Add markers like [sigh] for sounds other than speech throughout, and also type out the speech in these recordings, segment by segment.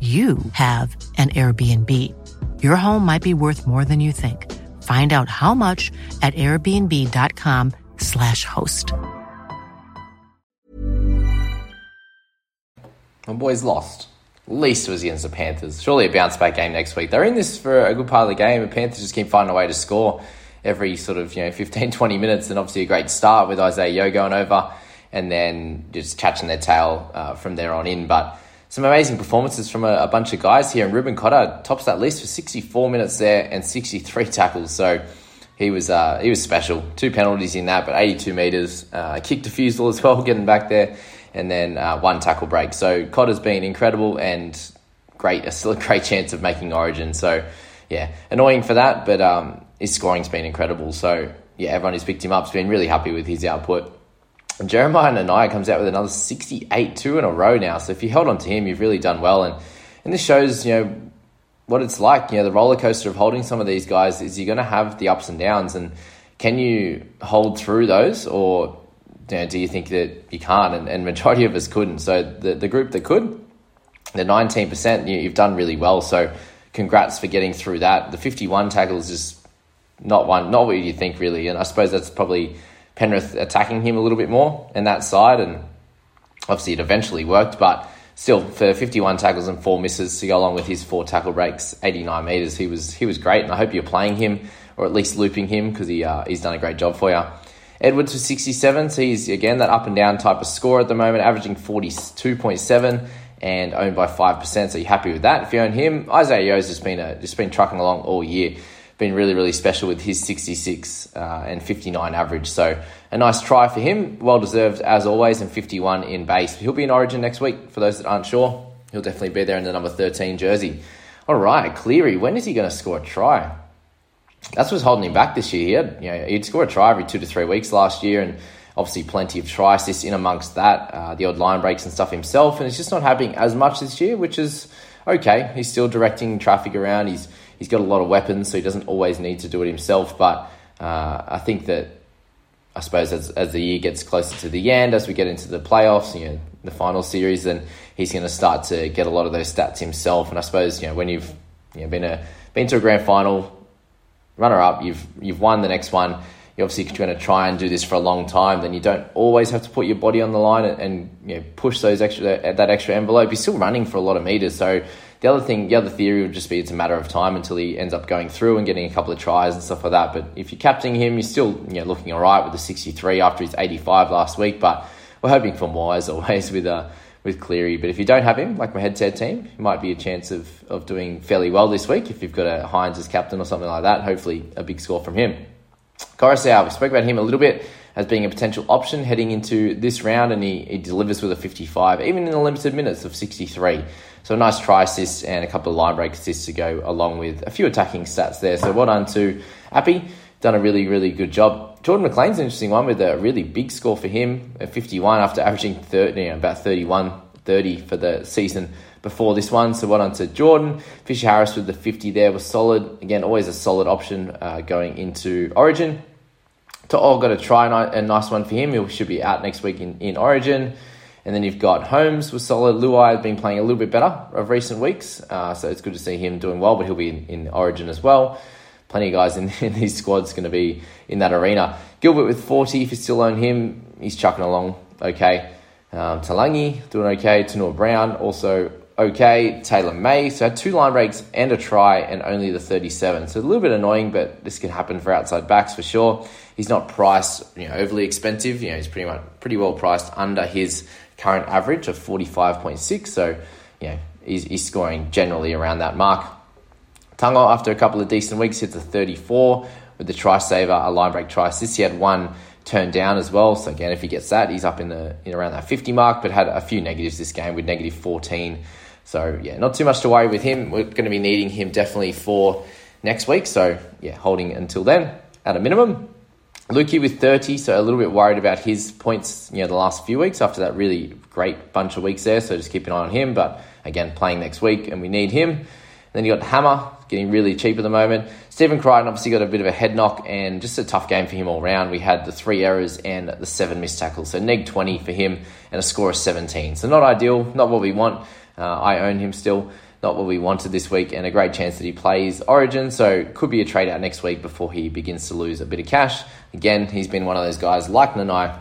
you have an Airbnb. Your home might be worth more than you think. Find out how much at airbnb.com/slash host. My boys lost. Least was against the Panthers. Surely a bounce back game next week. They're in this for a good part of the game. The Panthers just keep finding a way to score every sort of, you know, 15, [laughs] 20 minutes. And obviously a great start with Isaiah Yeo going over and then just catching their tail uh, from there on in. But some amazing performances from a, a, bunch of guys here. And Reuben Cotter tops that list for 64 minutes there and 63 [laughs] tackles. So he was uh, he was special. Two penalties in that, but 82 meters, uh, kick defusal [laughs] as well, getting back there, and then uh, one tackle break. So Cotter's been incredible and great. Still a great [laughs] chance of making Origin. So yeah, annoying for that, but um, his scoring's been incredible. So yeah, everyone who's picked him up's been really happy with his output. Jeremiah Nanai comes out with another 68 two in a row now. So if you held on to him, you've really done well. And, and this shows, you know, what it's like. You know, the roller coaster of holding some of these guys is you're going to have the ups and downs. And can you hold through those or you know, do you think that you can't? And, and majority of us couldn't. So the, the group that could, the 19%, you, you've done really well. So congrats for getting through that. The 51 tackles is not one, not what you think really. And I suppose that's probably Penrith attacking him a little bit more in that side, and obviously it eventually worked, but still for 51 tackles and four misses to go along with his four tackle breaks, 89 meters, he was he was great, and I hope you're playing him or at least looping him because he uh, he's done a great job for you. Edwards was 67, so he's again that up and down type of score at the moment, averaging 42.7 and owned by 5%. So you're happy with that if you own him. Isaiah Yeo's just been a, just been trucking along all year been really, really special with his 66 uh, and 59 average. So a nice try for him. Well deserved as always, and 51 in base. He'll be in Origin next week. For those that aren't sure, he'll definitely be there in the number 13 jersey. All right, Cleary, when is he going to score a try? That's what's holding him back this year. He had, you know, he'd score a try every two to three weeks last year, and obviously plenty of try assists in amongst that, uh, the odd line breaks and stuff himself, and it's just not happening as much this year, which is okay. He's still directing traffic around. He's he's got a lot of weapons, so he doesn't always need to do it himself. But uh, I think that I suppose as, as the year gets closer to the end, as we get into the playoffs, you know, the final series, then he's going to start to get a lot of those stats himself. And I suppose you know when you've you know, been a been to a grand final, runner up, you've you've won the next one. You're obviously going to try and do this for a long time. Then you don't always have to put your body on the line and, and you know, push those extra that extra envelope. You're still running for a lot of meters, so the other thing, the other theory would just be it's a matter of time until he ends up going through and getting a couple of tries and stuff like that. But if you're captaining him, you're still you know looking all right with the 63 after his 85 last week. But we're hoping for more as [laughs] always with uh, with Cleary. But if you don't have him, like my head said team, it might be a chance of, of doing fairly well this week if you've got a Hynes as captain or something like that. Hopefully, a big score from him. Koroisau, we spoke about him a little bit as being a potential option heading into this round, and he, he delivers with a 55, even in the limited minutes of 63. So a nice try assist and a couple of line break assists to go along with a few attacking stats there. So well done to Appy. Done a really, really good job. Jordan McLean's an interesting one with a really big score for him at 51 after averaging 30, you know, about 31, 30 for the season before this one. So well done to Jordan. Fisher Harris with the 50 there was solid. Again, always a solid option uh, going into Origin. To'o got a try, a nice one for him. He should be out next week in, in Origin. And then you've got Holmes was solid. Luai has been playing a little bit better of recent weeks, uh, so it's good to see him doing well. But he'll be in, in Origin as well. Plenty of guys in, [laughs] in these squads going to be in that arena. Gilbert with 40, if you still own him, he's chucking along okay. Um, Taulagi doing okay. Tanua Brown also okay. Taylor May, so had two line breaks and a try and only the 37. So a little bit annoying, but this can happen for outside backs for sure. He's not priced you know, overly expensive. You know, he's pretty much pretty well priced under his current average of 45.6. So, you know, he's, he's scoring generally around that mark. Tungo, after a couple of decent weeks, hits a 34 with the try saver, a line break try assist. He had one turned down as well. So again, if he gets that, he's up in the in around that 50 mark, but had a few negatives this game with negative 14. So yeah, not too much to worry with him. We're going to be needing him definitely for next week. So yeah, holding until then at a minimum. Lukey with 30, so a little bit worried about his points, you know, the last few weeks after that really great bunch of weeks there. So just keep an eye on him. But again, playing next week and we need him. Then you got Hammer getting really cheap at the moment. Stephen Crichton obviously got a bit of a head knock and just a tough game for him all round. We had the three errors and the seven missed tackles. So neg 20 for him and a score of 17. So not ideal, not what we want. Uh, I own him still not what we wanted this week, and a great chance that he plays Origin. So could be a trade out next week before he begins to lose a bit of cash. Again, he's been one of those guys like Nanai,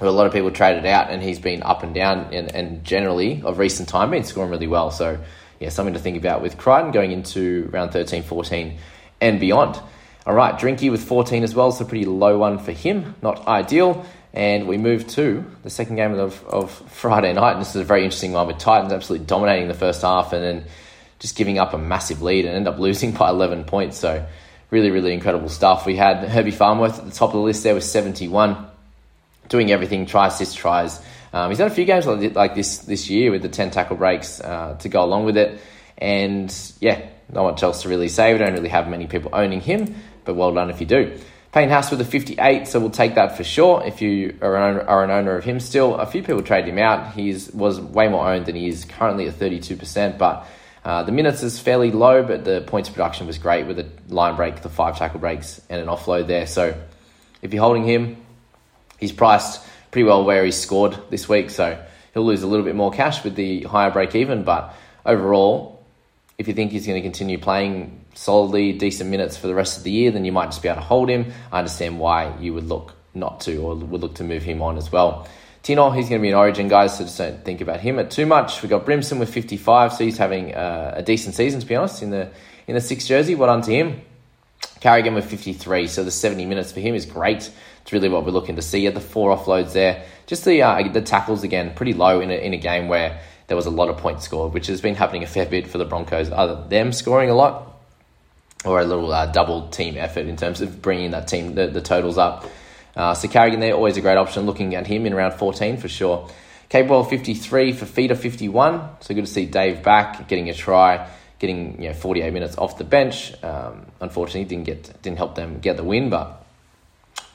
who a lot of people traded out, and he's been up and down, and, and generally of recent time been scoring really well. So yeah, something to think about with Crichton going into round 13, 14, and beyond. All right, Drinky with 14 as well, so pretty low one for him. Not ideal. And we move to the second game of, of Friday night. And this is a very interesting one with Titans absolutely dominating the first half and then just giving up a massive lead and end up [laughs] losing by 11 points. So, really, really incredible stuff. We had Herbie Farnworth at the top of the list there with 71, doing everything, try, assist, tries. Um, he's done a few games like this this year with the 10 tackle breaks uh, to go along with it. And yeah, not much else to really say. We don't really have many people owning him, but well done if you do. Payne Haas with a 58, so we'll take that for sure. If you are an, owner, are an owner of him still, a few people trade him out. He was way more owned than he is currently at 32%, but uh, the minutes is fairly low, but the points production was great with a line break, the five tackle breaks, and an offload there. So if you're holding him, he's priced pretty well where he scored this week, so he'll lose a little bit more cash with the higher break even, but overall, if you think he's going to continue playing solidly, decent minutes for the rest of the year, then you might just be able to hold him. I understand why you would look not to or would look to move him on as well. Tino, he's going to be an origin, guys, so just don't think about him at too much. We've got Brimson with 55, so he's having uh, a decent season, to be honest, in the in the sixth jersey. What well to him? Carrigan with 53, so the 70 minutes for him is great. It's really what we're looking to see. At the four offloads there, just the uh, the tackles again, pretty low in a, in a game where there was a lot of points scored, which has been happening a fair bit for the Broncos. Either them scoring a lot or a little uh, double team effort in terms of bringing that team the, the totals up. Uh, so Carrigan there, always a great option. Looking at him in round 14 for sure. Capewell 53 for Fifita 51. So good to see Dave back, getting a try, getting you know 48 minutes off the bench. Um, unfortunately, didn't get didn't help them get the win, but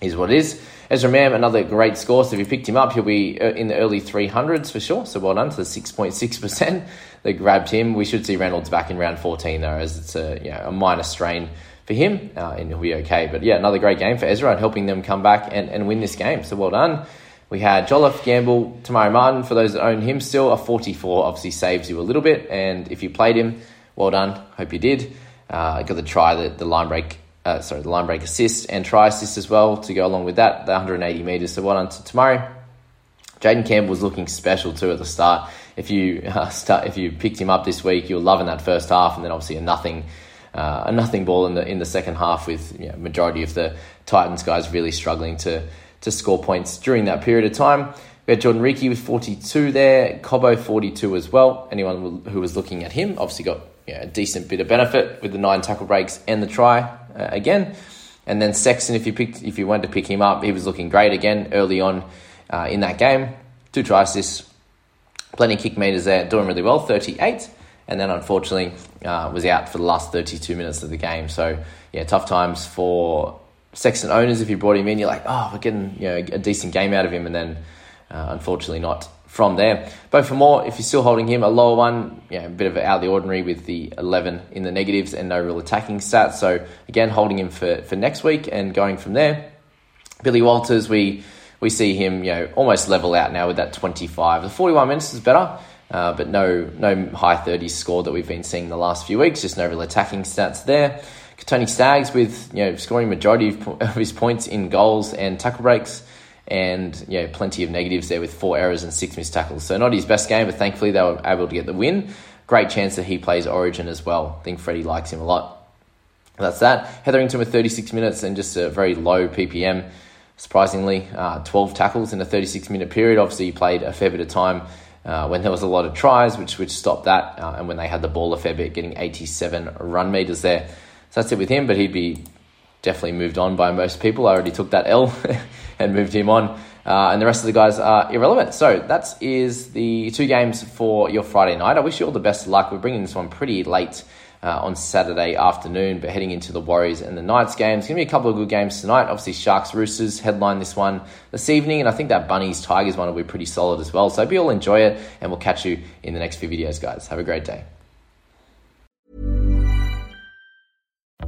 is what it is. Ezra Mam, another great score. So if you picked him up, he'll be uh, in the early 300s for sure. So well done to the 6.6% [laughs] that grabbed him. We should see Reynolds back in round 14 though, as it's a, you know, a minor strain for him, uh, and he'll be okay. But yeah, another great game for Ezra and helping them come back and, and win this game. So well done. We had Jolliffe, Gamble, Te Maire Martin. For those that own him still, a 44 obviously saves you a little bit. And if you played him, well done. Hope you did. Uh, got to try the, the line break uh, sorry, the line break assist and try assist as well to go along with that, the 180 metres. So well done to Te Maire. Jayden Campbell was looking special too at the start. If you [laughs] uh, start, if you picked him up this week, you were loving that first half, and then obviously a nothing, uh, a nothing ball in the in the second half with you know, majority of the Titans guys really struggling to to score points during that period of time. We had Jordan Riki with 42 there, Cobbo 42 as well. Anyone who was looking at him obviously got you know, a decent bit of benefit with the nine tackle breaks and the try again. And then Sexton, if you picked, if you wanted to pick him up, he was looking great again early on uh, in that game. Two try assists, plenty of kick meters there, doing really well, 38. And then unfortunately uh, was out for the last 32 minutes of the game. So yeah, tough times for Sexton owners. If you brought him in, you're like, oh, we're getting you know a decent game out of him, and then uh, unfortunately not from there. But Fermor, if you're still holding him, a lower one, yeah, a bit of out of the ordinary with the 11 in the negatives and no real attacking stats. So again, holding him for, for next week and going from there. Billy Walters, we we see him, you know, almost level out now with that 25. The 41 minutes is better, uh, but no no high 30s score that we've been seeing the last few weeks. Just no real attacking stats there. Tony Staggs with you know scoring majority of [laughs] his points in goals and tackle breaks, and you know plenty of negatives there with four errors and six missed tackles. So not his best game, but thankfully they were able to get the win. Great chance that he plays Origin as well. I think Freddie likes him a lot. That's that. Hetherington with 36 minutes and just a very low PPM. Surprisingly, uh, 12 tackles in a 36 minute period. Obviously, he played a fair bit of time uh, when there was a lot of tries, which which stopped that, uh, and when they had the ball a fair bit, getting 87 run meters there. So that's it with him, but he'd be definitely moved on by most people. I already took that L [laughs] and moved him on. Uh, and the rest of the guys are irrelevant. So that is the two games for your Friday night. I wish you all the best of luck. We're bringing this one pretty late uh, on Saturday afternoon, but heading into the Warriors and the Knights games. Going to be a couple of good games tonight. Obviously, Sharks Roosters headline this one this evening, and I think that Bunnies Tigers one will be pretty solid as well. So hope you all enjoy it, and we'll catch you in the next few videos, guys. Have a great day.